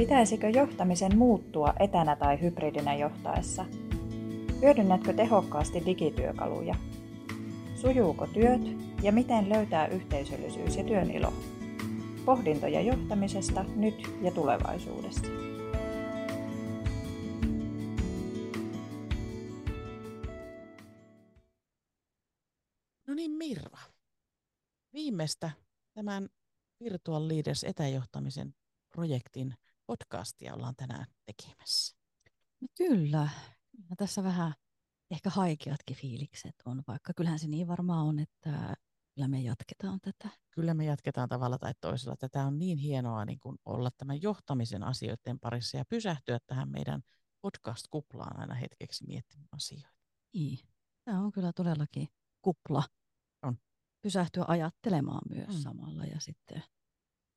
Pitäisikö johtamisen muuttua etänä tai hybridinä johtaessa? Hyödynnätkö tehokkaasti digityökaluja? Sujuuko työt ja miten löytää yhteisöllisyys ja työn ilo? Pohdintoja johtamisesta nyt ja tulevaisuudessa. No niin Mirva, viimeistä tämän Virtual Leaders etäjohtamisen projektin podcastia ollaan tänään tekemässä. No kyllä. Ja tässä vähän ehkä haikeatkin fiilikset on, vaikka kyllähän se niin varmaan on, että kyllä me jatketaan tätä. Kyllä me jatketaan tavalla tai toisella. Tätä on niin hienoa niin kuin olla tämän johtamisen asioiden parissa ja pysähtyä tähän meidän podcast-kuplaan aina hetkeksi miettimään asioita. Niin. Tämä on kyllä todellakin kupla. On. Pysähtyä ajattelemaan myös Mm. samalla ja sitten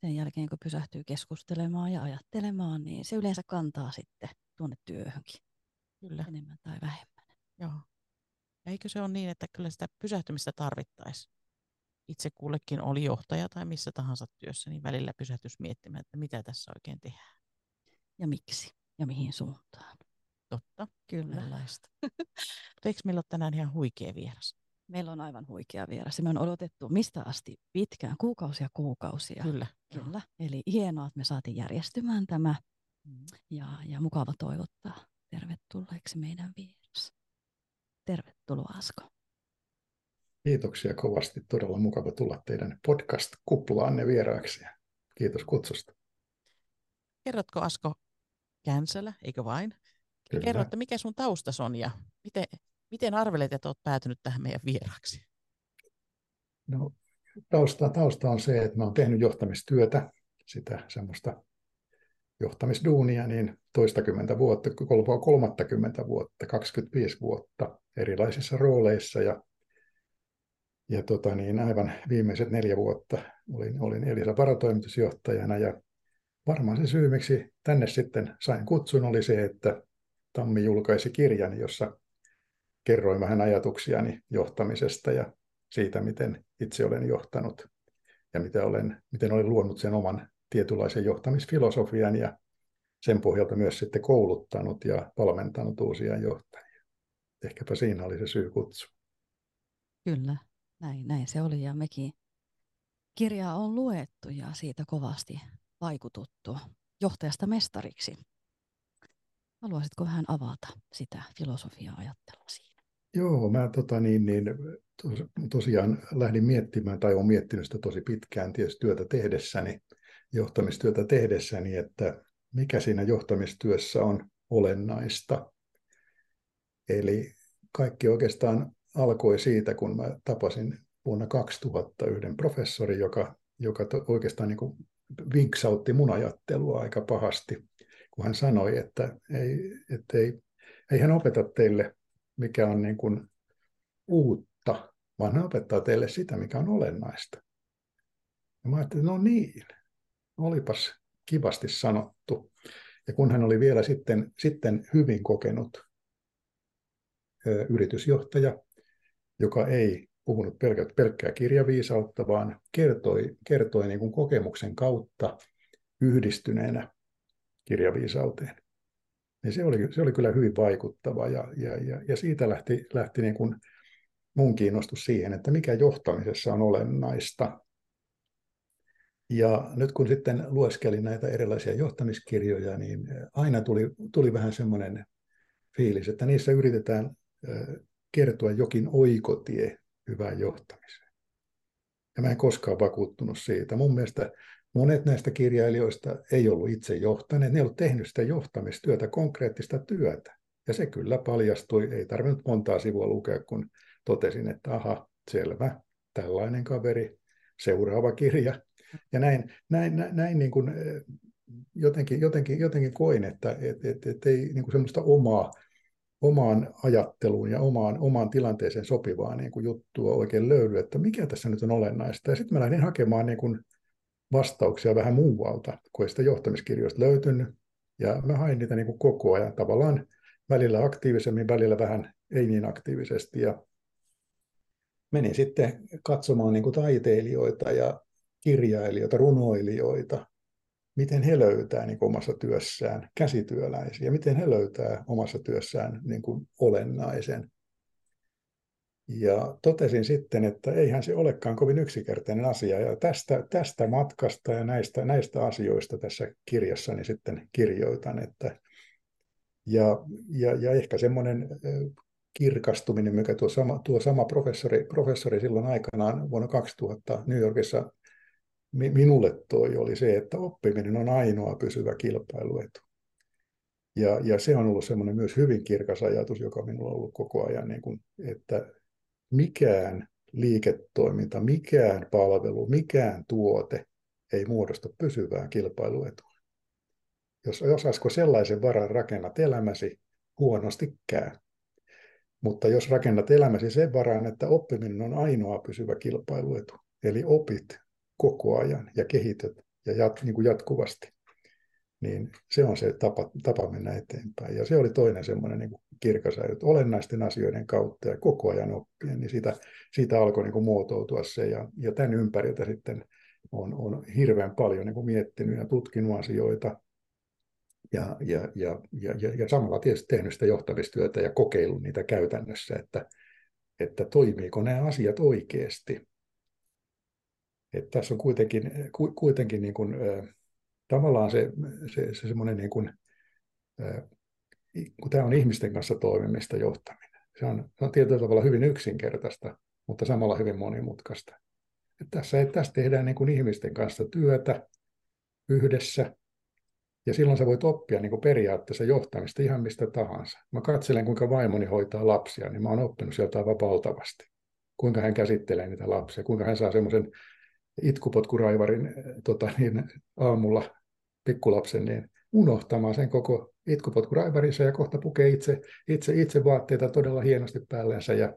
sen jälkeen, kun pysähtyy keskustelemaan ja ajattelemaan, niin se yleensä kantaa sitten tuonne työhönkin Kyllä, enemmän tai vähemmän. joo. Ja Eikö se ole niin, että kyllä sitä pysähtymistä tarvittaisiin? Itse kullekin oli johtaja tai missä tahansa työssä, niin välillä pysähtys miettimään, että mitä tässä oikein tehdään. Ja miksi ja mihin suuntaan. Totta, Kyllä. eikö meillä ole tänään ihan huikea vieras? Meillä on aivan huikea vieras. Me on odotettu mistä asti pitkään, kuukausia kuukausia. Kyllä. Kyllä. Eli hienoa, että me saatiin järjestymään tämä Mm. ja, ja mukava toivottaa tervetulleeksi meidän vieras. Tervetuloa Asko. Kiitoksia kovasti. Todella mukava tulla teidän podcast-kuplaanne vieraaksi. Kiitos kutsusta. Kerrotko Asko Känselä, eikö vain? Kyllä. Kerro, että mikä sun taustas on ja miten, miten arvelet, että olet päätynyt tähän meidän vieraaksi? No, tausta, tausta on se, että mä oon tehnyt johtamistyötä, sitä semmoista johtamisduunia, niin toistakymmentä vuotta, kolmaa kolmattakymmentä vuotta, 25 vuotta erilaisissa rooleissa ja, ja tota niin, aivan viimeiset neljä vuotta olin, olin Elisa varatoimitusjohtajana ja varmaan se syy, miksi tänne sitten sain kutsun, oli se, että Tammi julkaisi kirjan, jossa kerroin vähän ajatuksiani johtamisesta ja siitä, miten itse olen johtanut ja mitä olen, miten olen luonut sen oman tietynlaisen johtamisfilosofian ja sen pohjalta myös sitten kouluttanut ja valmentanut uusia johtajia. Ehkäpä siinä oli se syy kutsu. Kyllä, näin, näin se oli ja mekin kirjaa on luettu ja siitä kovasti vaikututtu johtajasta mestariksi. Haluaisitko vähän avata sitä filosofiaa ajattelua siinä? Joo, mä tota, niin, niin, tos, tosiaan lähdin miettimään, tai olen miettinyt sitä tosi pitkään tietysti työtä tehdessäni, johtamistyötä tehdessäni, että mikä siinä johtamistyössä on olennaista. Eli kaikki oikeastaan alkoi siitä, kun mä tapasin vuonna 2000 yhden professori, joka, joka to, oikeastaan niin kuin vinksautti mun ajattelua aika pahasti, kun hän sanoi, että ei, että ei, ei hän opeta teille, mikä on niin kuin uutta, vaan hän opettaa teille sitä, mikä on olennaista. Ja mä ajattelin, no niin, olipas kivasti sanottu. Ja kun hän oli vielä sitten, sitten hyvin kokenut ö, yritysjohtaja, joka ei puhunut pelkkä, pelkkää kirjaviisautta, vaan kertoi, kertoi niin kuin kokemuksen kautta yhdistyneenä kirjaviisauteen. Niin se, oli, se oli kyllä hyvin vaikuttava ja, ja, ja, ja siitä lähti, lähti niin kuin mun kiinnostus siihen, että mikä johtamisessa on olennaista. Ja nyt kun sitten lueskelin näitä erilaisia johtamiskirjoja, niin aina tuli, tuli vähän semmoinen fiilis, että niissä yritetään kertoa jokin oikotie hyvään johtamiseen. Ja mä en koskaan vakuuttunut siitä. Mun mielestä monet näistä kirjailijoista ei ollut itse johtaneet, ne ei ollut tehnyt sitä johtamistyötä, konkreettista työtä. Ja se kyllä paljastui, ei tarvinnut montaa sivua lukea, kun totesin, että aha, selvä, tällainen kaveri, seuraava kirja. Ja näin, näin, näin, näin niin kuin, jotenkin, jotenkin, jotenkin koin, että et, et, et ei niin kuin semmoista omaa, omaan ajatteluun ja omaan, omaan tilanteeseen sopivaa niin kuin juttua oikein löydy, että mikä tässä nyt on olennaista. Ja sitten mä lähdin hakemaan niin kuin vastauksia vähän muualta, kun ei sitä johtamiskirjoista löytynyt. Ja mä hain niitä niin kuin koko ajan tavallaan välillä aktiivisemmin, välillä vähän ei niin aktiivisesti. Ja menin sitten katsomaan niin kuin taiteilijoita ja kirjailijoita, runoilijoita, miten he löytää niin omassa työssään käsityöläisiä, miten he löytää omassa työssään niin kuin olennaisen. Ja totesin sitten, että eihän se olekaan kovin yksinkertainen asia. Ja tästä, tästä matkasta ja näistä, näistä asioista tässä kirjassani sitten kirjoitan. Että, ja, ja, ja ehkä semmoinen kirkastuminen, mikä tuo sama, tuo sama professori, professori silloin aikanaan vuonna 2000 New Yorkissa minulle toi, oli se, että oppiminen on ainoa pysyvä kilpailuetu. Ja, ja se on ollut semmoinen myös hyvin kirkas ajatus, joka minulla on ollut koko ajan, niin kuin, että mikään liiketoiminta, mikään palvelu, mikään tuote ei muodosta pysyvää kilpailuetua. Jos osaisiko sellaisen varan rakennat elämäsi, huonosti käy. Mutta jos rakennat elämäsi sen varaan, että oppiminen on ainoa pysyvä kilpailuetu, eli opit koko ajan ja kehityt ja jat, niin kuin jatkuvasti, niin se on se tapa, tapa mennä eteenpäin. Ja se oli toinen semmoinen niin kirkas että olennaisten asioiden kautta ja koko ajan oppien, niin siitä, siitä alkoi niin kuin muotoutua se. Ja, ja tämän ympäriltä sitten on, on hirveän paljon niin kuin miettinyt ja tutkinut asioita ja, ja, ja, ja, ja, ja samalla tietysti tehnyt sitä johtamistyötä ja kokeillut niitä käytännössä, että, että toimiiko nämä asiat oikeasti. Että tässä on kuitenkin, kuitenkin niin kuin, tavallaan se, se, se semmoinen, niin kuin, kun tämä on ihmisten kanssa toimimista johtaminen. Se on, se on tietyllä tavalla hyvin yksinkertaista, mutta samalla hyvin monimutkaista. Että tässä, tässä tehdään niin kuin ihmisten kanssa työtä yhdessä, ja silloin sä voit oppia niin kuin periaatteessa johtamista ihan mistä tahansa. Mä katselen, kuinka vaimoni hoitaa lapsia, niin mä oon oppinut sieltä aivan valtavasti. Kuinka hän käsittelee niitä lapsia, kuinka hän saa semmoisen itkupotkuraivarin eh, tota, niin, aamulla pikkulapsen niin unohtamaan sen koko itkupotkuraivarinsa ja kohta pukee itse, itse, itse vaatteita todella hienosti päällensä ja,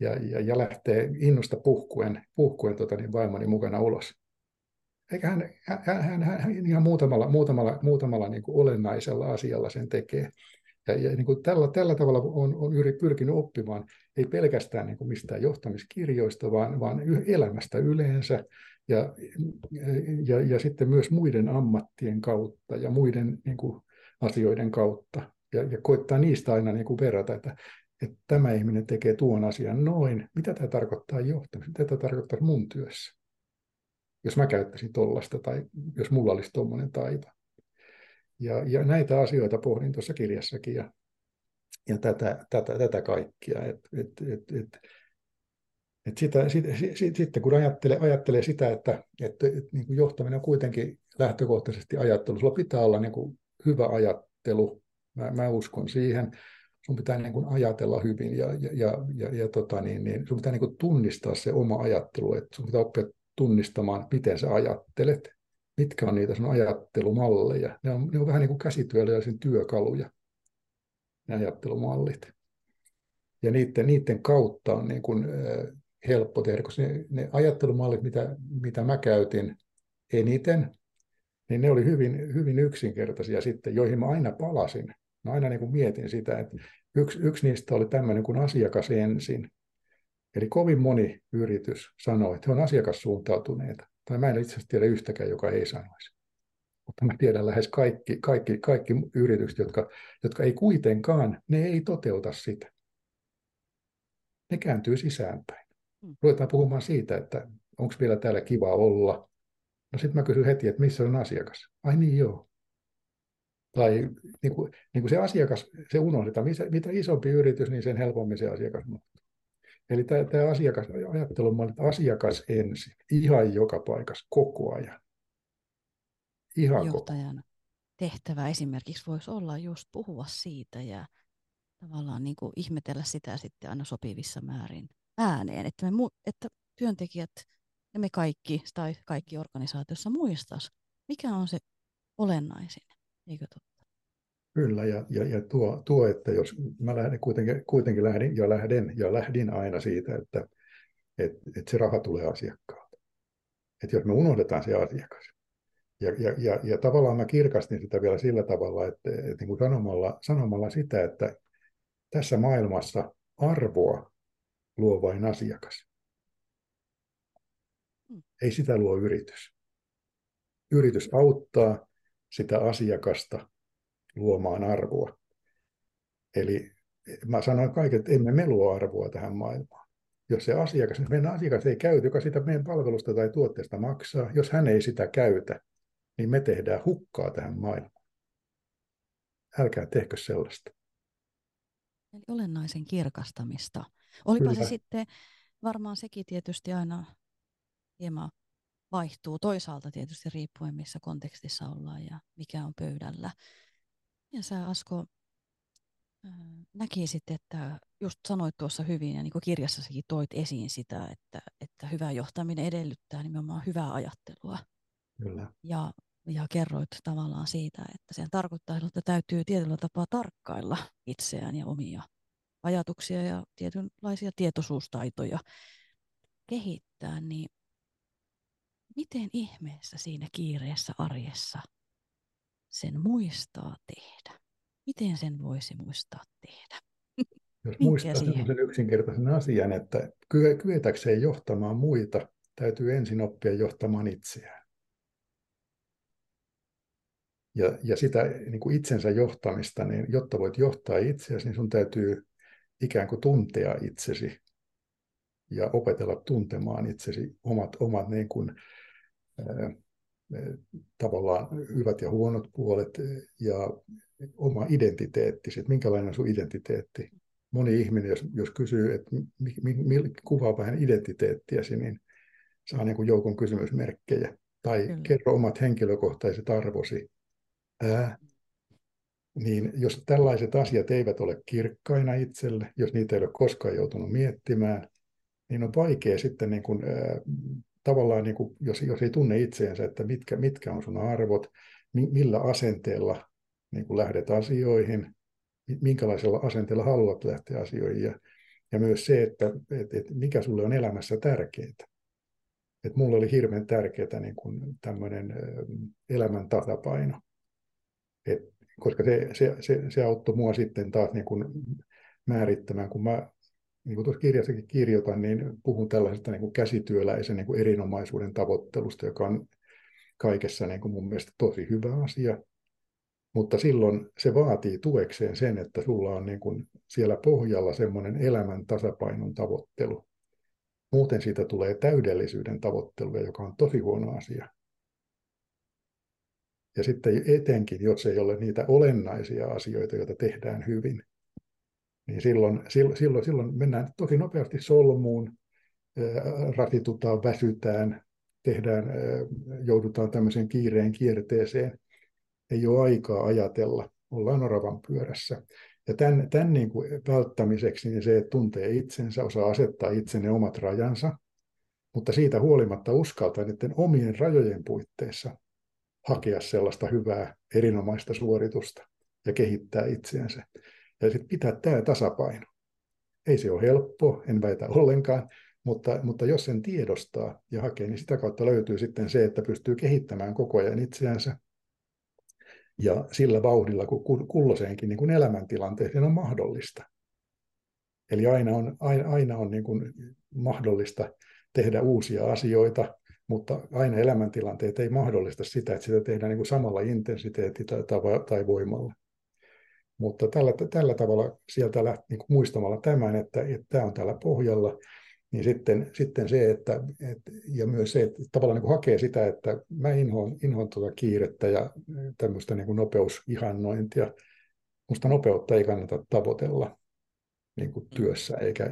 ja, ja, ja lähtee innosta puhkuen, puhkuen tota, niin vaimoni mukana ulos. Eikä hän, hän, hän, hän ihan muutamalla, muutamalla, muutamalla niin kuin olennaisella asialla sen tekee. Ja, ja niin kuin tällä, tällä tavalla on, on pyrkinyt oppimaan, ei pelkästään niin kuin mistään johtamiskirjoista, vaan, vaan elämästä yleensä ja, ja, ja sitten myös muiden ammattien kautta ja muiden niin kuin, asioiden kautta. Ja, ja koittaa niistä aina niin kuin verrata, että, että tämä ihminen tekee tuon asian noin. Mitä tämä tarkoittaa johtamista? Mitä tämä tarkoittaa mun työssä? Jos mä käyttäisin tuollaista tai jos mulla olisi tuommoinen taito. Ja, ja näitä asioita pohdin tuossa kirjassakin ja, ja tätä, tätä, tätä kaikkia. Et, et, et, et, et sitä, sit, sit, sitten kun ajattelee, ajattelee sitä, että, että, että niin kuin johtaminen on kuitenkin lähtökohtaisesti ajattelu, sulla pitää olla niin kuin hyvä ajattelu, mä, mä uskon siihen, sun pitää niin kuin ajatella hyvin ja, ja, ja, ja, ja tota niin, niin sun pitää niin kuin tunnistaa se oma ajattelu, että sun pitää oppia tunnistamaan, miten sä ajattelet, mitkä on niitä sun ajattelumalleja. Ne on, ne on vähän niin kuin käsityöläisen työkaluja, ne ajattelumallit. Ja niiden, niiden kautta on niin kuin, helppo tehdä, koska ne, ne ajattelumallit, mitä, mitä mä käytin eniten, niin ne oli hyvin, hyvin yksinkertaisia sitten, joihin mä aina palasin. Mä aina niin kuin mietin sitä, että yksi, yksi niistä oli tämmöinen kuin asiakas ensin. Eli kovin moni yritys sanoi, että he on asiakassuuntautuneita. Tai mä en itse asiassa tiedä yhtäkään, joka ei sanoisi. Mutta mä tiedän lähes kaikki, kaikki, kaikki yritykset, jotka, jotka ei kuitenkaan, ne ei toteuta sitä. Ne kääntyy sisäänpäin. Mm. ruvetaan puhumaan siitä, että onko vielä täällä kiva olla. No sitten mä kysyn heti, että missä on asiakas. Ai niin joo. Tai niin kuin, niin kuin se asiakas, se unohdetaan. Mitä isompi yritys, niin sen helpommin se asiakas muuttuu. Eli tämä, tämä asiakas, ajattelu on, että asiakas ensin, ihan joka paikassa, koko ajan. Ihan Johtajan koko. tehtävä esimerkiksi voisi olla just puhua siitä ja tavallaan niin kuin ihmetellä sitä sitten aina sopivissa määrin ääneen, että, me, että työntekijät ja me kaikki tai kaikki organisaatiossa muistaisi, mikä on se olennaisin, eikö totta? Kyllä, ja, ja, ja tuo, tuo, että jos mä lähden, kuitenkin, kuitenkin lähdin, ja lähden ja lähdin aina siitä, että et, et se raha tulee asiakkaalta. Että jos me unohdetaan se asiakas, ja, ja, ja, ja tavallaan mä kirkastin sitä vielä sillä tavalla, että, että niin kuin sanomalla, sanomalla sitä, että tässä maailmassa arvoa luo vain asiakas. Ei sitä luo yritys. Yritys auttaa, sitä asiakasta luomaan arvoa. Eli mä sanoin kaiken, että emme me luo arvoa tähän maailmaan. Jos se asiakas, meidän asiakas ei käytä, joka sitä meidän palvelusta tai tuotteesta maksaa, jos hän ei sitä käytä, niin me tehdään hukkaa tähän maailmaan. Älkää tehkö sellaista. Eli olennaisen kirkastamista. Olipa Kyllä. se sitten, varmaan sekin tietysti aina hieman vaihtuu toisaalta tietysti riippuen, missä kontekstissa ollaan ja mikä on pöydällä. Ja sä Asko näkisit, että just sanoit tuossa hyvin ja niin kuin kirjassasikin toit esiin sitä, että, että hyvä johtaminen edellyttää nimenomaan hyvää ajattelua. Kyllä. Ja, ja kerroit tavallaan siitä, että sen tarkoittaa, että täytyy tietyllä tapaa tarkkailla itseään ja omia ajatuksia ja tietynlaisia tietoisuustaitoja kehittää, niin miten ihmeessä siinä kiireessä arjessa sen muistaa tehdä? Miten sen voisi muistaa tehdä? Jos muistaa sellaisen yksinkertaisen asian, että kyetäkseen johtamaan muita, täytyy ensin oppia johtamaan itseään. Ja, ja sitä niin kuin itsensä johtamista, niin jotta voit johtaa itseäsi, niin sun täytyy ikään kuin tuntea itsesi ja opetella tuntemaan itsesi omat, omat niin kuin, tavallaan hyvät ja huonot puolet ja oma identiteetti, että minkälainen on sun identiteetti. Moni ihminen, jos, jos kysyy, että mi, mi, mi, kuvaa vähän identiteettiäsi, niin saa niin kuin joukon kysymysmerkkejä. Tai Kyllä. kerro omat henkilökohtaiset arvosi. Ää, niin jos tällaiset asiat eivät ole kirkkaina itselle, jos niitä ei ole koskaan joutunut miettimään, niin on vaikea sitten niin kuin, ää, tavallaan, niin kuin, jos, jos ei tunne itseensä, että mitkä, mitkä on sun arvot, millä asenteella niin kuin lähdet asioihin, minkälaisella asenteella haluat lähteä asioihin ja, ja myös se, että et, et mikä sulle on elämässä tärkeää. Et mulle oli hirveän tärkeää niin kuin tämmöinen elämän tasapaino. Et, koska se, se, se, se auttoi mua sitten taas niin kuin määrittämään, kun mä niin kuin tuossa kirjassakin kirjoitan, niin puhun tällaisesta niin kuin käsityöläisen niin kuin erinomaisuuden tavoittelusta, joka on kaikessa niin kuin mun mielestä tosi hyvä asia. Mutta silloin se vaatii tuekseen sen, että sulla on niin kuin siellä pohjalla semmoinen elämän tasapainon tavoittelu. Muuten siitä tulee täydellisyyden tavoittelu, joka on tosi huono asia. Ja sitten etenkin, jos ei ole niitä olennaisia asioita, joita tehdään hyvin, niin silloin, silloin, silloin mennään tosi nopeasti solmuun, ratitutaan, väsytään, tehdään, joudutaan tämmöiseen kiireen kierteeseen, ei ole aikaa ajatella, ollaan oravan pyörässä. Ja tämän, tämän niin kuin välttämiseksi niin se, että tuntee itsensä, osaa asettaa itsenne omat rajansa, mutta siitä huolimatta uskaltaa niiden omien rajojen puitteissa hakea sellaista hyvää, erinomaista suoritusta ja kehittää itseänsä. Ja sitten pitää tämä tasapaino. Ei se ole helppo, en väitä ollenkaan, mutta, mutta jos sen tiedostaa ja hakee, niin sitä kautta löytyy sitten se, että pystyy kehittämään koko ajan itseänsä ja sillä vauhdilla, kun kulloiseenkin niin kuin elämäntilanteeseen on mahdollista. Eli aina on, aina, aina on niin kuin mahdollista tehdä uusia asioita, mutta aina elämäntilanteet ei mahdollista sitä, että sitä tehdään niin kuin samalla intensiteetillä tai, tai voimalla. Mutta tällä, tällä tavalla sieltä lähti, niin muistamalla tämän, että, että tämä on täällä pohjalla, niin sitten, sitten se, että, että, ja myös se, että tavallaan niin hakee sitä, että mä inhoan, inhoan tuota kiirettä ja tämmöistä niin kuin nopeusihannointia. Musta nopeutta ei kannata tavoitella niin kuin työssä eikä,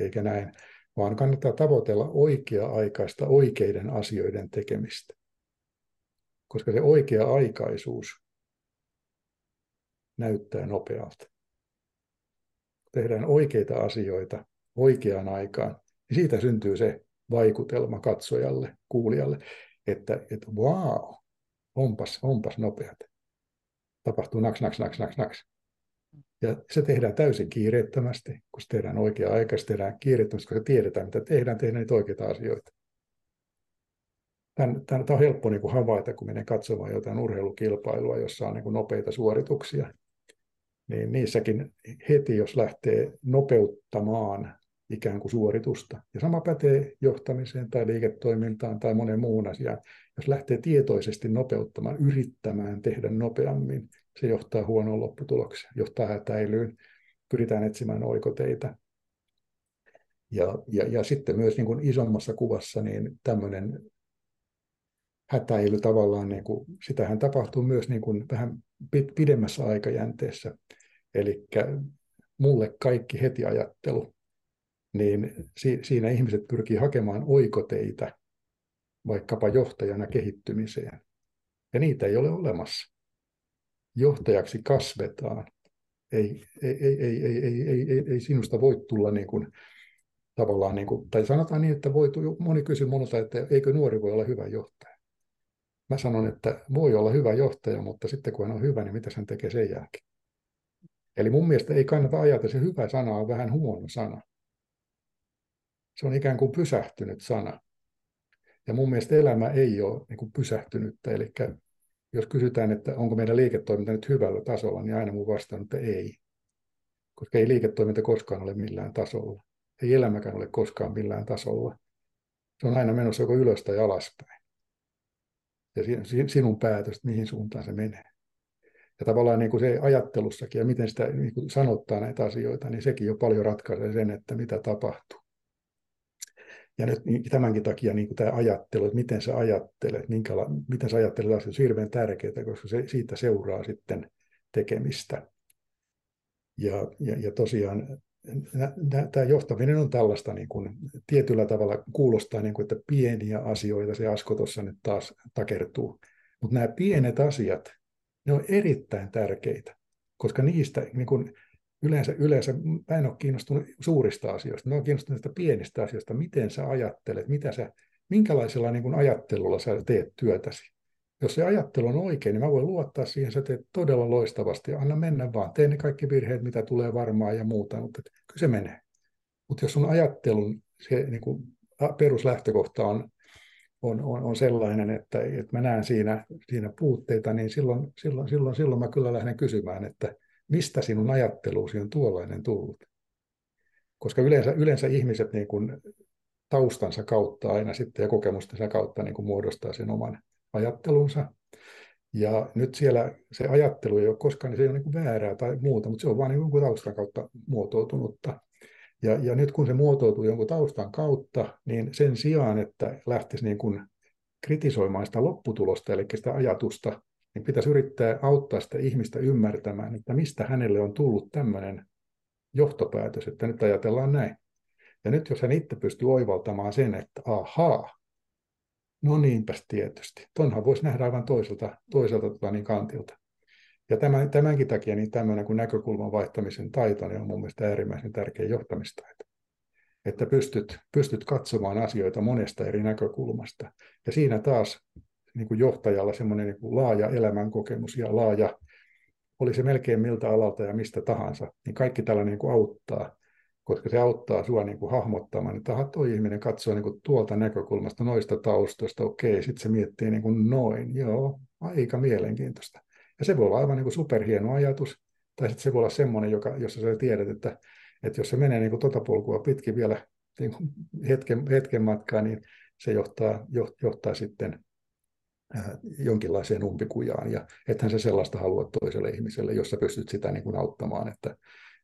eikä näin, vaan kannattaa tavoitella oikea-aikaista oikeiden asioiden tekemistä. Koska se oikea-aikaisuus näyttää nopealta. Tehdään oikeita asioita oikeaan aikaan, niin siitä syntyy se vaikutelma katsojalle, kuulijalle, että, että wow, onpas, onpas nopeat. Tapahtuu naks, naks, naks, naks, naks. Ja se tehdään täysin kiireettömästi, kun se tehdään oikea-aikaisesti, tehdään kiireettömästi, koska tiedetään, mitä tehdään, tehdään niitä oikeita asioita. Tämä, on helppo niin kuin havaita, kun menee katsomaan jotain urheilukilpailua, jossa on niin kuin nopeita suorituksia. Niin niissäkin heti, jos lähtee nopeuttamaan ikään kuin suoritusta. Ja sama pätee johtamiseen tai liiketoimintaan tai monen muun asiaan. Jos lähtee tietoisesti nopeuttamaan, yrittämään tehdä nopeammin, se johtaa huonoon lopputulokseen, johtaa hätäilyyn, pyritään etsimään oikoteita. Ja, ja, ja sitten myös niin kuin isommassa kuvassa niin tämmöinen hätäily tavallaan, niin kuin, sitähän tapahtuu myös niin kuin vähän pidemmässä aikajänteessä. Eli mulle kaikki heti ajattelu, niin siinä ihmiset pyrkii hakemaan oikoteita vaikkapa johtajana kehittymiseen. Ja niitä ei ole olemassa. Johtajaksi kasvetaan. Ei, ei, ei, ei, ei, ei, ei, ei, ei sinusta voi tulla niin kuin, tavallaan, niin kuin, tai sanotaan niin, että voi, moni kysyy monelta, että eikö nuori voi olla hyvä johtaja. Mä sanon, että voi olla hyvä johtaja, mutta sitten kun hän on hyvä, niin mitä hän tekee sen jälkeen? Eli mun mielestä ei kannata ajatella, se hyvä sana on vähän huono sana. Se on ikään kuin pysähtynyt sana. Ja mun mielestä elämä ei ole niin kuin pysähtynyttä. Eli jos kysytään, että onko meidän liiketoiminta nyt hyvällä tasolla, niin aina mun vastaan, että ei. Koska ei liiketoiminta koskaan ole millään tasolla. Ei elämäkään ole koskaan millään tasolla. Se on aina menossa joko ylös tai alaspäin. Ja sinun päätös, mihin suuntaan se menee. Ja tavallaan niin kuin se ajattelussakin ja miten sitä niin kuin sanottaa näitä asioita, niin sekin jo paljon ratkaisee sen, että mitä tapahtuu. Ja nyt niin tämänkin takia niin kuin tämä ajattelu, että miten sä ajattelet, minkäla, miten sä ajattelet asioita, on hirveän tärkeää, koska se, siitä seuraa sitten tekemistä. Ja, ja, ja tosiaan tämä johtaminen on tällaista niin kuin, tietyllä tavalla kuulostaa, niin kuin, että pieniä asioita, se Asko tuossa nyt taas takertuu. Mutta nämä pienet asiat, ne on erittäin tärkeitä, koska niistä niin kuin, yleensä, yleensä mä en ole kiinnostunut suurista asioista, mä olen kiinnostunut näistä pienistä asioista, miten sä ajattelet, mitä sä, minkälaisella niin kuin ajattelulla sä teet työtäsi. Jos se ajattelu on oikein, niin mä voin luottaa siihen, sä teet todella loistavasti. Anna mennä vaan, tee ne kaikki virheet, mitä tulee varmaan ja muuta, mutta kyllä se menee. Mutta jos sun ajattelun se niin kuin peruslähtökohta on, on, on, on sellainen, että, että mä näen siinä, siinä puutteita, niin silloin, silloin, silloin, silloin mä kyllä lähden kysymään, että mistä sinun ajatteluusi on tuollainen tullut. Koska yleensä, yleensä ihmiset niin kuin taustansa kautta aina sitten ja kokemustensa kautta niin kuin muodostaa sen oman ajattelunsa. Ja nyt siellä se ajattelu ei ole koskaan, niin se ei ole niin kuin väärää tai muuta, mutta se on vain niin kuin taustan kautta muotoutunutta. Ja, ja nyt kun se muotoutuu jonkun taustan kautta, niin sen sijaan, että lähtisi niin kuin kritisoimaan sitä lopputulosta, eli sitä ajatusta, niin pitäisi yrittää auttaa sitä ihmistä ymmärtämään, että mistä hänelle on tullut tämmöinen johtopäätös, että nyt ajatellaan näin. Ja nyt jos hän itse pystyy oivaltamaan sen, että ahaa, No niinpäs tietysti. Tonhan voisi nähdä aivan toiselta, toiselta tota, niin kantilta. Ja tämän, tämänkin takia niin tämmöinen kuin näkökulman vaihtamisen taito niin on mun mielestä äärimmäisen tärkeä johtamistaito. Että pystyt, pystyt katsomaan asioita monesta eri näkökulmasta. Ja siinä taas niin kuin johtajalla semmoinen niin kuin laaja elämänkokemus ja laaja, oli se melkein miltä alalta ja mistä tahansa, niin kaikki tällainen niin kuin auttaa koska se auttaa sinua niin kuin hahmottamaan, että tuo ihminen katsoo niin kuin tuolta näkökulmasta, noista taustoista, okei, sitten se miettii niin kuin noin, joo, aika mielenkiintoista. Ja se voi olla aivan niin kuin superhieno ajatus, tai sitten se voi olla semmoinen, joka, jossa sä tiedät, että, että jos se menee niin kuin tota polkua pitkin vielä niin kuin hetken, hetken matkaa, niin se johtaa, johtaa sitten äh, jonkinlaiseen umpikujaan, ja ethän se sellaista halua toiselle ihmiselle, jossa pystyt sitä niin kuin auttamaan, että,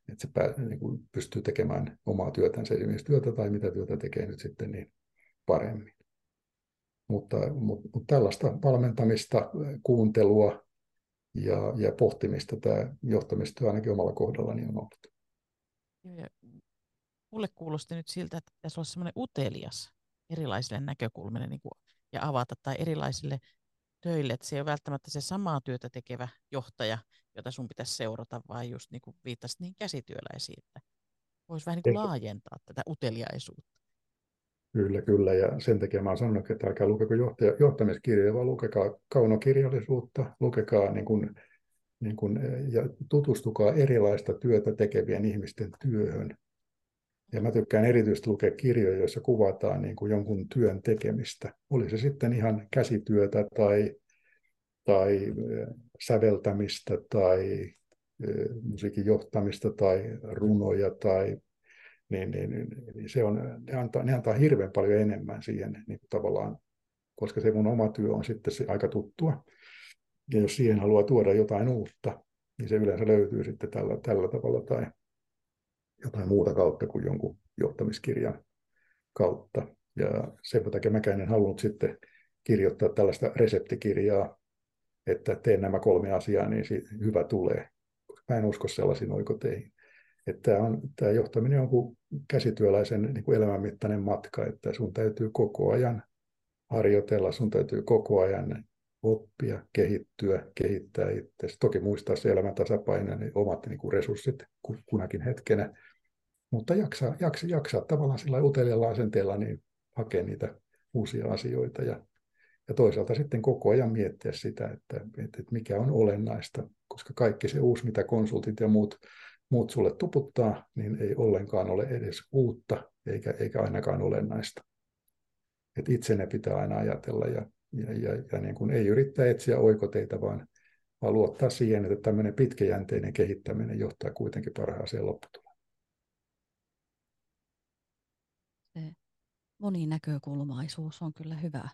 että se pää, niin kuin pystyy tekemään omaa työtänsä, työtä tai mitä työtä tekee nyt sitten niin paremmin. Mutta, mutta, mutta tällaista valmentamista, kuuntelua ja, ja pohtimista tämä johtamistyö ainakin omalla kohdallani on ollut. Mulle kuulosti nyt siltä, että pitäisi olla semmoinen utelias erilaisille näkökulmille niin kuin, ja avata tai erilaisille töille, että se ei ole välttämättä se samaa työtä tekevä johtaja, jota sun pitäisi seurata, vaan just niin kuin viittasit niin käsityöläisiin, että voisi vähän niin kuin laajentaa tätä uteliaisuutta. Kyllä, kyllä. Ja sen takia mä oon sanonut, että älkää lukeko johtaja, johtamiskirjoja, vaan lukekaa kaunokirjallisuutta, lukekaa niin kuin, niin kuin, ja tutustukaa erilaista työtä tekevien ihmisten työhön. Ja mä tykkään erityisesti lukea kirjoja, joissa kuvataan niin kuin jonkun työn tekemistä. Oli se sitten ihan käsityötä tai, tai säveltämistä tai musiikin johtamista tai runoja tai niin, niin, niin se on, ne, antaa, ne antaa hirveän paljon enemmän siihen niin tavallaan, koska se mun oma työ on sitten se aika tuttua. Ja jos siihen haluaa tuoda jotain uutta, niin se yleensä löytyy sitten tällä, tällä tavalla tai jotain muuta kautta kuin jonkun johtamiskirjan kautta. Ja sen takia mäkään en halunnut sitten kirjoittaa tällaista reseptikirjaa, että teen nämä kolme asiaa, niin hyvä tulee. Mä en usko sellaisiin oikoteihin. Että tämä, on, tämä johtaminen on kuin käsityöläisen niin kuin elämänmittainen matka, että sun täytyy koko ajan harjoitella, sun täytyy koko ajan oppia, kehittyä, kehittää itse. Toki muistaa se elämän tasapaino ja omat niin kuin resurssit kunakin hetkenä, mutta jaksaa, jaksaa, jaksaa tavallaan sillä utelialla asenteella niin hakea niitä uusia asioita ja, ja toisaalta sitten koko ajan miettiä sitä, että, että, mikä on olennaista, koska kaikki se uusi, mitä konsultit ja muut, muut sulle tuputtaa, niin ei ollenkaan ole edes uutta eikä, eikä ainakaan olennaista. Et itse ne pitää aina ajatella ja, ja, ja, ja niin kuin ei yrittää etsiä oikoteita, vaan, vaan luottaa siihen, että tämmöinen pitkäjänteinen kehittäminen johtaa kuitenkin parhaaseen lopputulokseen. moninäkökulmaisuus on kyllä hyvä.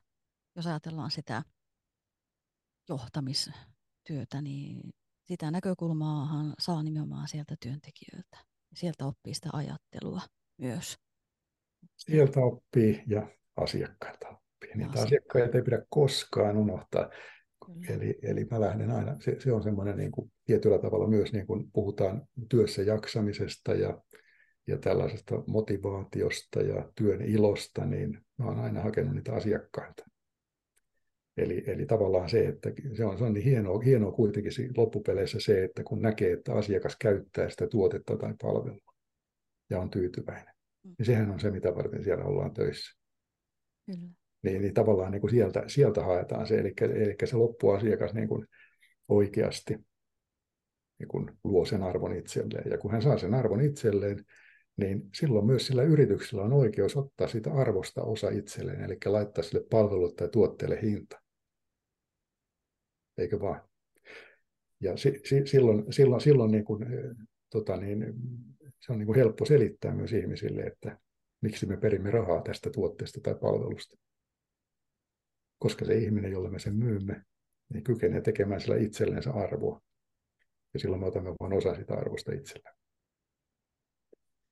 Jos ajatellaan sitä johtamistyötä, niin sitä näkökulmaahan saa nimenomaan sieltä työntekijöiltä. Sieltä oppii sitä ajattelua myös. Sieltä oppii ja asiakkailta oppii. Niitä asiakkaita, asiakkaita ei pidä koskaan unohtaa. Eli, eli mä lähden aina, se, se on semmoinen niin kuin, tietyllä tavalla myös, niin kuin puhutaan työssä jaksamisesta ja ja tällaisesta motivaatiosta ja työn ilosta, niin mä oon aina hakenut niitä asiakkaita. Eli, eli tavallaan se, että se on, se on niin hienoa, hienoa kuitenkin loppupeleissä se, että kun näkee, että asiakas käyttää sitä tuotetta tai palvelua ja on tyytyväinen, mm. niin sehän on se, mitä varten siellä ollaan töissä. Kyllä. Niin, niin tavallaan niin kuin sieltä, sieltä haetaan se, eli, eli se loppuasiakas niin kuin oikeasti niin kuin luo sen arvon itselleen. Ja kun hän saa sen arvon itselleen, niin silloin myös sillä yrityksellä on oikeus ottaa sitä arvosta osa itselleen, eli laittaa sille palvelulle tai tuotteelle hinta. Eikö vaan? Ja si, si, silloin, silloin, silloin niin kuin, tota niin, se on niin kuin helppo selittää myös ihmisille, että miksi me perimme rahaa tästä tuotteesta tai palvelusta. Koska se ihminen, jolle me sen myymme, niin kykenee tekemään sillä itsellensä arvoa. Ja silloin me otamme vain osa sitä arvosta itsellään.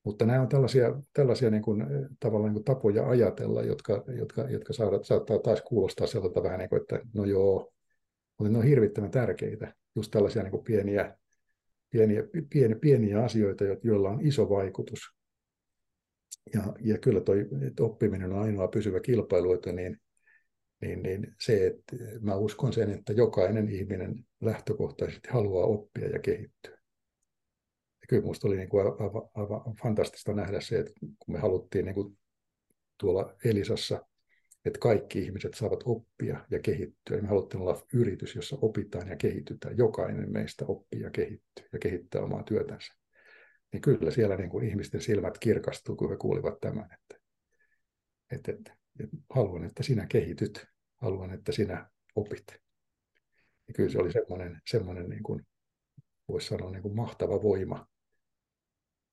Mutta nämä on tällaisia, tällaisia niin kuin, tavallaan niin kuin tapoja ajatella, jotka, jotka, jotka saada, saattaa taas kuulostaa sellaiselta vähän niin kuin, että no joo, mutta ne on hirvittävän tärkeitä. Just tällaisia niin kuin pieniä, pieniä, pieniä, pieniä asioita, joilla on iso vaikutus. Ja, ja kyllä toi oppiminen on ainoa pysyvä kilpailuita, niin, niin, niin se, että mä uskon sen, että jokainen ihminen lähtökohtaisesti haluaa oppia ja kehittyä kyllä minusta oli niin kuin aivan, aivan fantastista nähdä se, että kun me haluttiin niin kuin tuolla Elisassa, että kaikki ihmiset saavat oppia ja kehittyä. Ja me haluttiin olla yritys, jossa opitaan ja kehitytään. Jokainen meistä oppii ja kehittyy ja kehittää omaa työtänsä. Niin kyllä siellä niin kuin ihmisten silmät kirkastuu, kun he kuulivat tämän, että, että, että, että haluan, että sinä kehityt, haluan, että sinä opit. Ja kyllä se oli semmoinen, semmoinen niin kuin, voisi sanoa niin kuin mahtava voima,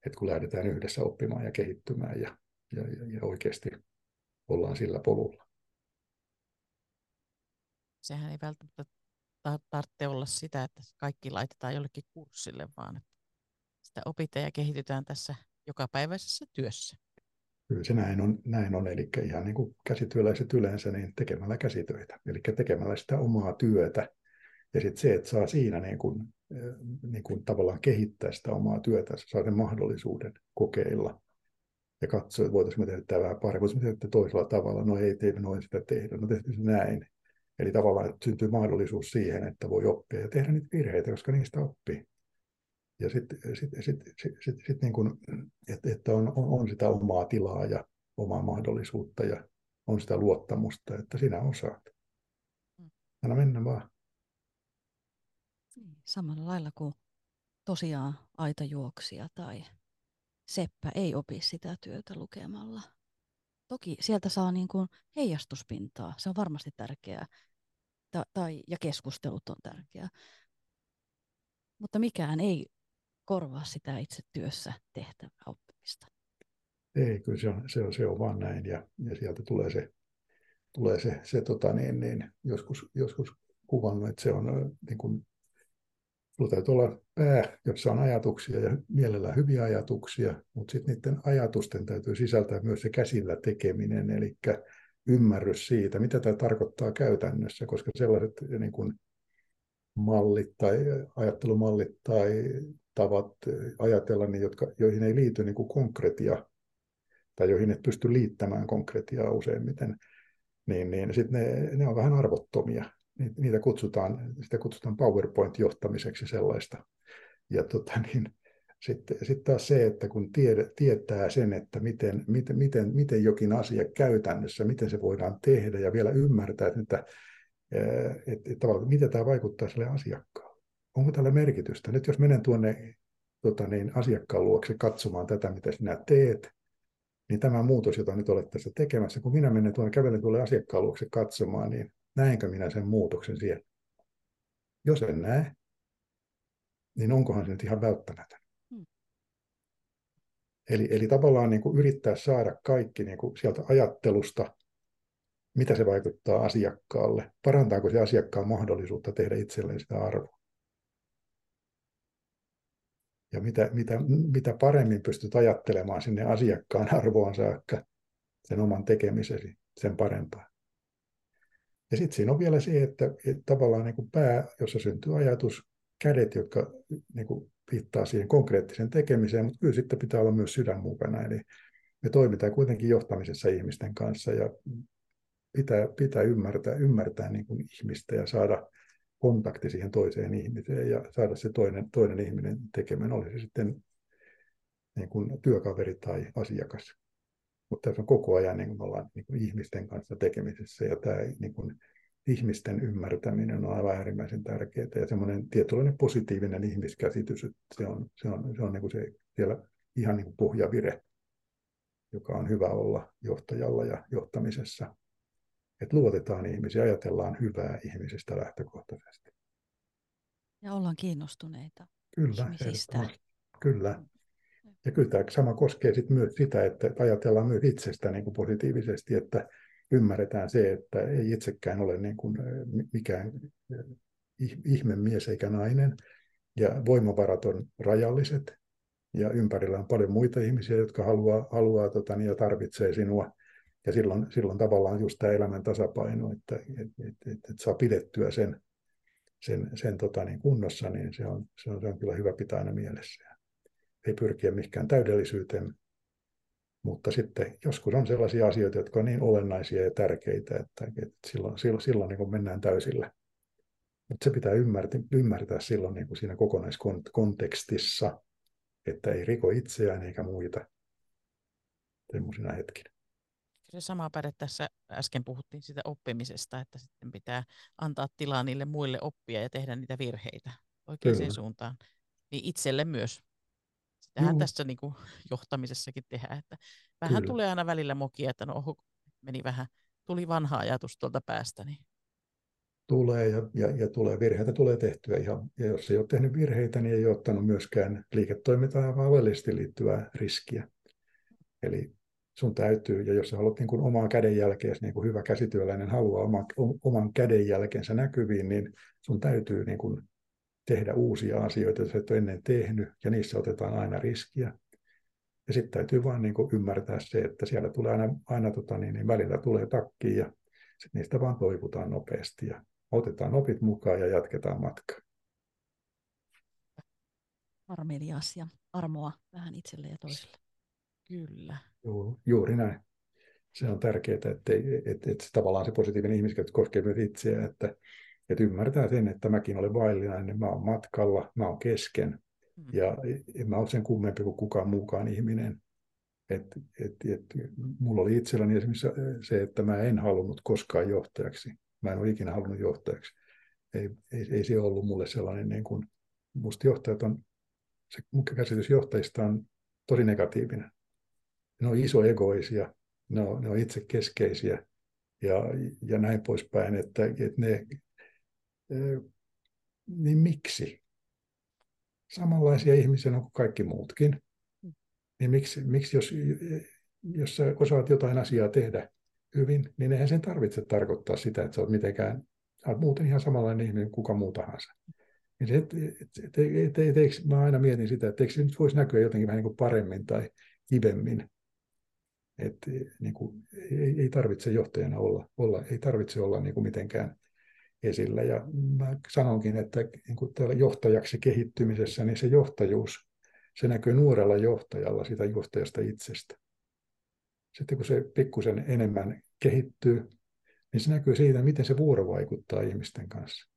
että kun lähdetään yhdessä oppimaan ja kehittymään ja, ja, ja oikeasti ollaan sillä polulla. Sehän ei välttämättä tarvitse olla sitä, että kaikki laitetaan jollekin kurssille, vaan että sitä opitaan ja kehitytään tässä jokapäiväisessä työssä. Kyllä se näin on, näin on. eli ihan niin kuin käsityöläiset yleensä, niin tekemällä käsitöitä, eli tekemällä sitä omaa työtä. Ja sitten se, että saa siinä niin kuin niin kuin tavallaan kehittää sitä omaa työtä, saa sen mahdollisuuden kokeilla ja katsoa, että voitaisiin tehdä tämä vähän paremmin, voitaisiin tehdä toisella tavalla, no ei tee noin sitä tehdä, no tehty se näin. Eli tavallaan että syntyy mahdollisuus siihen, että voi oppia ja tehdä niitä virheitä, koska niistä oppii. Ja sitten sit, sit, sit, sit, sit niin kuin, että, että on, on, on sitä omaa tilaa ja omaa mahdollisuutta ja on sitä luottamusta, että sinä osaat. Mm. Anna mennä vaan. Niin, samalla lailla kuin tosiaan aitajuoksija tai seppä ei opi sitä työtä lukemalla. Toki sieltä saa niin kuin heijastuspintaa, se on varmasti tärkeää, Ta- tai, ja keskustelut on tärkeää. Mutta mikään ei korvaa sitä itse työssä tehtävää oppimista. Ei, kyllä se on, se on, se on vaan näin ja, ja sieltä tulee se, tulee se, se tota niin, niin, joskus, joskus kuvannut, että se on niin kuin, sulla täytyy olla pää, jossa on ajatuksia ja mielellään hyviä ajatuksia, mutta sitten niiden ajatusten täytyy sisältää myös se käsillä tekeminen, eli ymmärrys siitä, mitä tämä tarkoittaa käytännössä, koska sellaiset niin kuin mallit tai ajattelumallit tai tavat ajatella, niin jotka, joihin ei liity niin kuin konkretia tai joihin et pysty liittämään konkretiaa useimmiten, niin, niin sitten ne, ne on vähän arvottomia. Niitä kutsutaan, sitä kutsutaan PowerPoint-johtamiseksi sellaista. Ja tota, niin, sitten, sitten taas se, että kun tiede, tietää sen, että miten, miten, miten, miten jokin asia käytännössä, miten se voidaan tehdä ja vielä ymmärtää, että, että, että, että miten tämä vaikuttaa sille asiakkaalle. Onko tällä merkitystä? Nyt jos menen tuonne tota niin, asiakkaan luokse katsomaan tätä, mitä sinä teet, niin tämä muutos, jota nyt olet tässä tekemässä, kun minä menen tuonne, kävelen tuolle asiakkaan luokse katsomaan, niin näenkö minä sen muutoksen siellä? Jos en näe, niin onkohan se nyt ihan välttämätön? Hmm. Eli, eli tavallaan niin kuin yrittää saada kaikki niin kuin sieltä ajattelusta, mitä se vaikuttaa asiakkaalle, parantaako se asiakkaan mahdollisuutta tehdä itselleen sitä arvoa. Ja mitä, mitä, mitä paremmin pystyt ajattelemaan sinne asiakkaan arvoon saakka sen oman tekemisesi, sen parempaa. Ja sitten siinä on vielä se, että, tavallaan niin kuin pää, jossa syntyy ajatus, kädet, jotka niin kuin viittaa siihen konkreettiseen tekemiseen, mutta kyllä sitten pitää olla myös sydän mukana. Eli me toimitaan kuitenkin johtamisessa ihmisten kanssa ja pitää, pitää ymmärtää, ymmärtää niin kuin ihmistä ja saada kontakti siihen toiseen ihmiseen ja saada se toinen, toinen ihminen tekemään, oli se sitten niin kuin työkaveri tai asiakas. Mutta tässä on koko ajan niin kuin ollaan niin kuin ihmisten kanssa tekemisessä ja tämä niin kuin ihmisten ymmärtäminen on aivan äärimmäisen tärkeää ja semmoinen tietynlainen positiivinen ihmiskäsitys, että se on, se on, se on niin kuin se siellä ihan niin kuin pohjavire, joka on hyvä olla johtajalla ja johtamisessa että luotetaan ihmisiä, ajatellaan hyvää ihmisistä lähtökohtaisesti. Ja ollaan kiinnostuneita kyllä, ihmisistä. Kyllä. Ja kyllä tämä sama koskee sit myös sitä, että ajatellaan myös itsestä niin kuin positiivisesti, että ymmärretään se, että ei itsekään ole niin kuin mikään ihme mies eikä nainen, ja voimavarat on rajalliset, ja ympärillä on paljon muita ihmisiä, jotka haluaa, haluaa tota, niin, ja tarvitsee sinua, ja silloin, silloin tavallaan just tämä elämän tasapaino, että et, et, et, et saa pidettyä sen, sen, sen tota niin kunnossa, niin se on, se, on, se on kyllä hyvä pitää aina mielessä. Ei pyrkiä mihinkään täydellisyyteen, mutta sitten joskus on sellaisia asioita, jotka on niin olennaisia ja tärkeitä, että, että silloin, silloin, silloin niin mennään täysillä. Mutta se pitää ymmärtää, ymmärtää silloin niin kuin siinä kokonaiskontekstissa, että ei riko itseään eikä muita semmoisina hetkinä se sama päde tässä äsken puhuttiin siitä oppimisesta, että sitten pitää antaa tilaa niille muille oppia ja tehdä niitä virheitä oikeaan Kyllä. suuntaan. Niin itselle myös. Sitähän Joo. tässä niin kuin johtamisessakin tehdään, että vähän Kyllä. tulee aina välillä mokia, että no oho, meni vähän, tuli vanha ajatus tuolta päästä. Niin. Tulee ja, ja, ja tulee virheitä tulee tehtyä ihan. Ja jos ei ole tehnyt virheitä, niin ei ole ottanut myöskään liiketoimintaan vaan oleellisesti liittyvää riskiä. Eli sun täytyy, ja jos sä haluat niin kuin omaa kädenjälkeäsi, niin kuin hyvä käsityöläinen haluaa oma, oman kädenjälkensä näkyviin, niin sun täytyy niin kuin tehdä uusia asioita, joita et ole ennen tehnyt, ja niissä otetaan aina riskiä. Ja sitten täytyy vaan niin ymmärtää se, että siellä tulee aina, aina tota niin, niin välillä tulee takkiin, ja sitten niistä vaan toivutaan nopeasti, ja otetaan opit mukaan ja jatketaan matkaa. Armelias ja armoa vähän itselle ja toiselle. Kyllä. Joo, juuri näin. Se on tärkeää, että, että, että tavallaan se positiivinen ihmiskäytös koskee myös itseä, että, että ymmärtää sen, että mäkin olen vaillinainen, mä olen matkalla, mä olen kesken, mm. ja en mä ole sen kummempi kuin kukaan muukaan ihminen. Et, et, et, mulla oli itselläni esimerkiksi se, että mä en halunnut koskaan johtajaksi. Mä en ole ikinä halunnut johtajaksi. Ei, ei, ei se ollut mulle sellainen, niin kuin, musta johtajat on, se mun käsitys johtajista on tosi negatiivinen ne on isoegoisia, ne on, ne on itsekeskeisiä ja, ja näin poispäin, että, että ne, niin miksi? Samanlaisia ihmisiä on kuin kaikki muutkin. Niin miksi, miksi jos, jos sä osaat jotain asiaa tehdä hyvin, niin eihän sen tarvitse tarkoittaa sitä, että sä oot mitenkään, sä oot muuten ihan samanlainen ihminen kuin kuka muu tahansa. Niin se, et, et, et, et, et, mä aina mietin sitä, että eikö se nyt voisi näkyä jotenkin vähän niin kuin paremmin tai kivemmin. Että niin kuin, ei, ei tarvitse johtajana olla, olla ei tarvitse olla niin kuin mitenkään esillä. Ja mä sanonkin, että niin kuin johtajaksi kehittymisessä, niin se johtajuus, se näkyy nuorella johtajalla sitä johtajasta itsestä. Sitten kun se pikkusen enemmän kehittyy, niin se näkyy siitä, miten se vuorovaikuttaa ihmisten kanssa.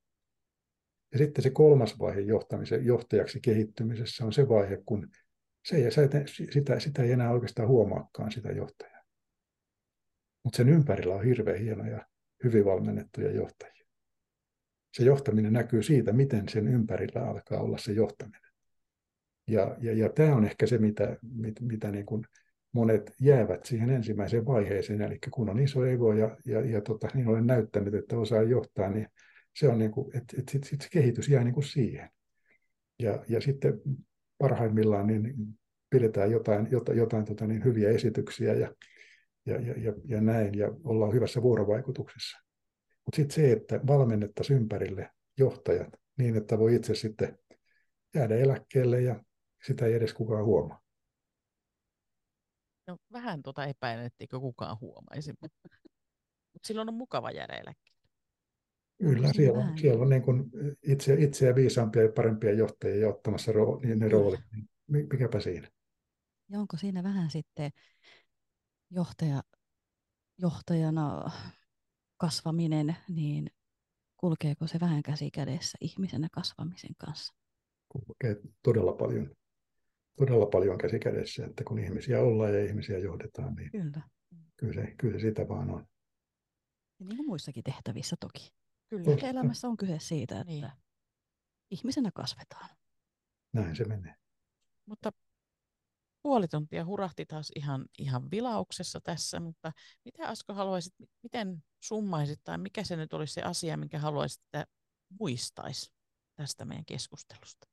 Ja sitten se kolmas vaihe johtamisen, johtajaksi kehittymisessä on se vaihe, kun se ei, sitä, sitä ei enää oikeastaan huomaakaan sitä johtajaa. Mutta sen ympärillä on hirveän hienoja, hyvin valmennettuja johtajia. Se johtaminen näkyy siitä, miten sen ympärillä alkaa olla se johtaminen. Ja, ja, ja tämä on ehkä se, mitä, mit, mitä niin kuin monet jäävät siihen ensimmäiseen vaiheeseen, eli kun on iso ego ja, ja, ja tota, niin olen näyttänyt, että osaa johtaa, niin se on niin kuin, että, että sit, sit se kehitys jää niin kuin siihen. Ja, ja sitten parhaimmillaan niin pidetään jotain, jotain, jotain tota niin, hyviä esityksiä ja, ja, ja, ja, ja näin, ja ollaan hyvässä vuorovaikutuksessa. Mutta sitten se, että valmennettaisiin ympärille johtajat niin, että voi itse sitten jäädä eläkkeelle ja sitä ei edes kukaan huomaa. No, vähän tuota epäilen, etteikö kukaan huomaisi, mutta silloin on mukava jäädä eläkkeelle. Kyllä, siellä on, siellä on niin kuin itse, itseä viisaampia ja parempia johtajia ottamassa roo, niin ne roolit. Niin mikäpä siinä? Ja onko siinä vähän sitten johtaja, johtajana kasvaminen, niin kulkeeko se vähän käsi kädessä ihmisenä kasvamisen kanssa? Kulkee todella paljon, todella paljon käsi kädessä, että kun ihmisiä ollaan ja ihmisiä johdetaan, niin kyllä, kyllä, se, kyllä se sitä vaan on. Ja niin kuin muissakin tehtävissä toki. Kyllä. Elämässä on kyse siitä, että niin. ihmisenä kasvetaan. Näin se menee. Mutta puoli tuntia hurahti taas ihan, ihan vilauksessa tässä, mutta mitä Asko haluaisit, miten summaisit tai mikä se nyt olisi se asia, minkä haluaisit, että muistaisi tästä meidän keskustelusta?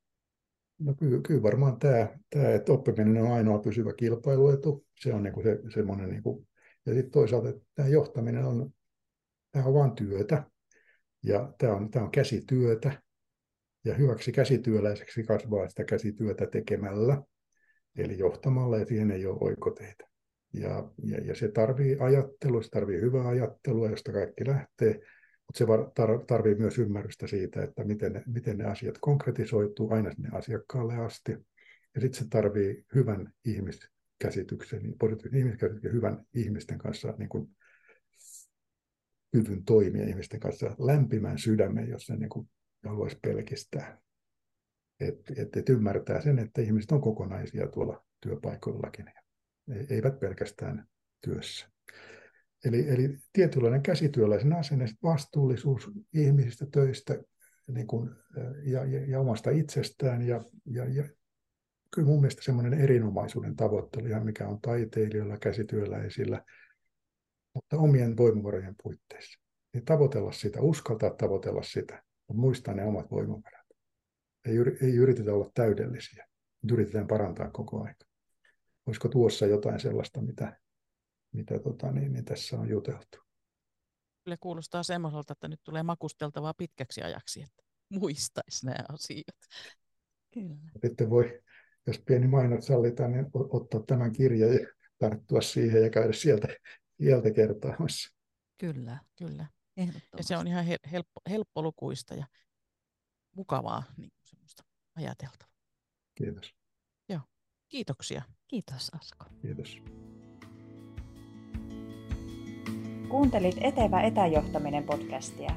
No kyllä, kyllä varmaan tämä, tämä, että oppiminen on ainoa pysyvä kilpailuetu. Se on niin kuin se, semmoinen, niin kuin, ja sitten toisaalta että tämä johtaminen on, tämä on vain työtä. Ja tämä on, tämä on käsityötä. Ja hyväksi käsityöläiseksi kasvaa sitä käsityötä tekemällä, eli johtamalla, ja siihen ei ole oikoteita. Ja, ja, ja se tarvii ajattelua, se tarvii hyvää ajattelua, josta kaikki lähtee, mutta se tarvii myös ymmärrystä siitä, että miten ne, miten ne asiat konkretisoituu aina sinne asiakkaalle asti. Ja sitten se tarvii hyvän ihmiskäsityksen, niin positiivisen ihmiskäsityksen ja hyvän ihmisten kanssa niin kuin kyvyn toimia ihmisten kanssa lämpimän sydämen, jos se niin kuin haluaisi pelkistää. Että et, et ymmärtää sen, että ihmiset on kokonaisia tuolla työpaikoillakin, eivät pelkästään työssä. Eli, eli tietynlainen käsityöläisen asenne, vastuullisuus ihmisistä, töistä niin kuin, ja, ja, ja omasta itsestään. Ja, ja, ja kyllä mun mielestä semmoinen erinomaisuuden tavoittelu, ihan mikä on taiteilijoilla, käsityöläisillä, mutta omien voimavarojen puitteissa. Niin tavoitella sitä, uskaltaa tavoitella sitä mutta muistaa ne omat voimavarat. Ei, ei yritetä olla täydellisiä, mutta yritetään parantaa koko aika. Olisiko tuossa jotain sellaista, mitä, mitä tota, niin, niin tässä on juteltu? Kyllä kuulostaa semmoiselta, että nyt tulee makusteltavaa pitkäksi ajaksi, että muistaisi nämä asiat. Kyllä. Sitten voi, jos pieni mainot sallitaan, niin ottaa tämän kirjan ja tarttua siihen ja käydä sieltä, sieltä kertaamassa. Kyllä, kyllä. Ja se on ihan helppo, helppolukuista ja mukavaa niin semmoista ajateltavaa. Kiitos. Joo, kiitoksia. Kiitos Asko. Kiitos. Kuuntelit Etevä etäjohtaminen podcastia.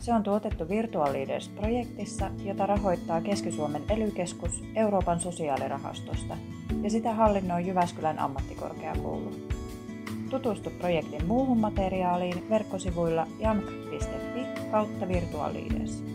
Se on tuotettu Virtual Leaders-projektissa, jota rahoittaa Keski-Suomen ely Euroopan sosiaalirahastosta ja sitä hallinnoi Jyväskylän ammattikorkeakoulu. Tutustu projektin muuhun materiaaliin verkkosivuilla jamk.fi kautta virtuaaliides.